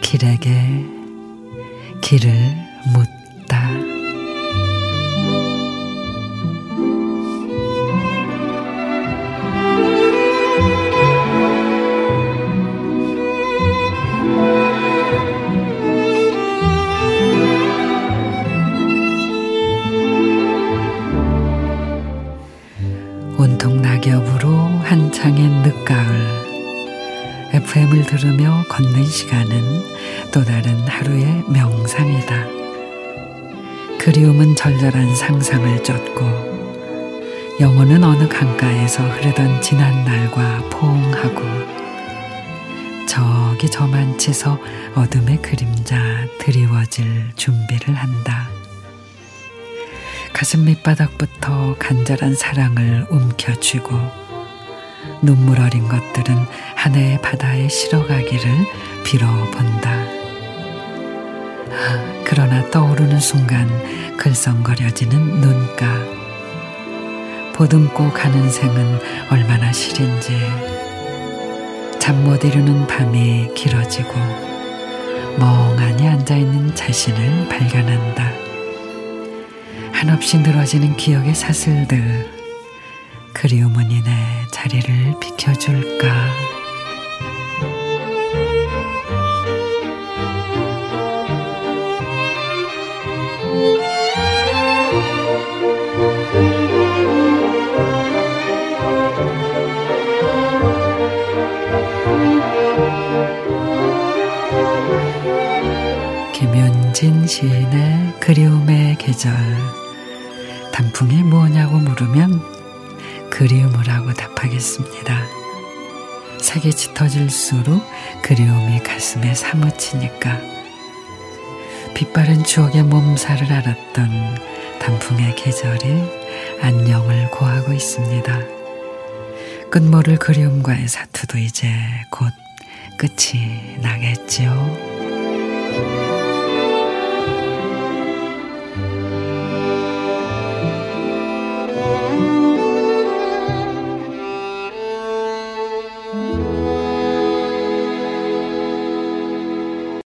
길에게 길을 묻다. 늦가을 FM을 들으며 걷는 시간은 또 다른 하루의 명상이다. 그리움은 절절한 상상을 쫓고 영혼은 어느 강가에서 흐르던 지난 날과 포옹하고 저기 저만치서 어둠의 그림자 드리워질 준비를 한다. 가슴 밑바닥부터 간절한 사랑을 움켜쥐고 눈물 어린 것들은 하늘의 바다에 실어가기를 빌어본다. 아, 그러나 떠오르는 순간 글썽거려지는 눈가. 보듬고 가는 생은 얼마나 시린지. 잠 못 이루는 밤이 길어지고 멍하니 앉아있는 자신을 발견한다. 한없이 늘어지는 기억의 사슬들. 그리움은 이 내 자리를 비켜줄까. 김윤진 시인의 그리움의 계절 단풍이 뭐냐고 물으면 그리움을 고 답하겠습니다. 색이 짙어질수록 그리움이 가슴에 사무치니까 빛바른 추억의 몸살을 알았던 단풍의 계절이 안녕을 고하고 있습니다. 끝모를 그리움과의 사투도 이제 곧 끝이 나겠지요.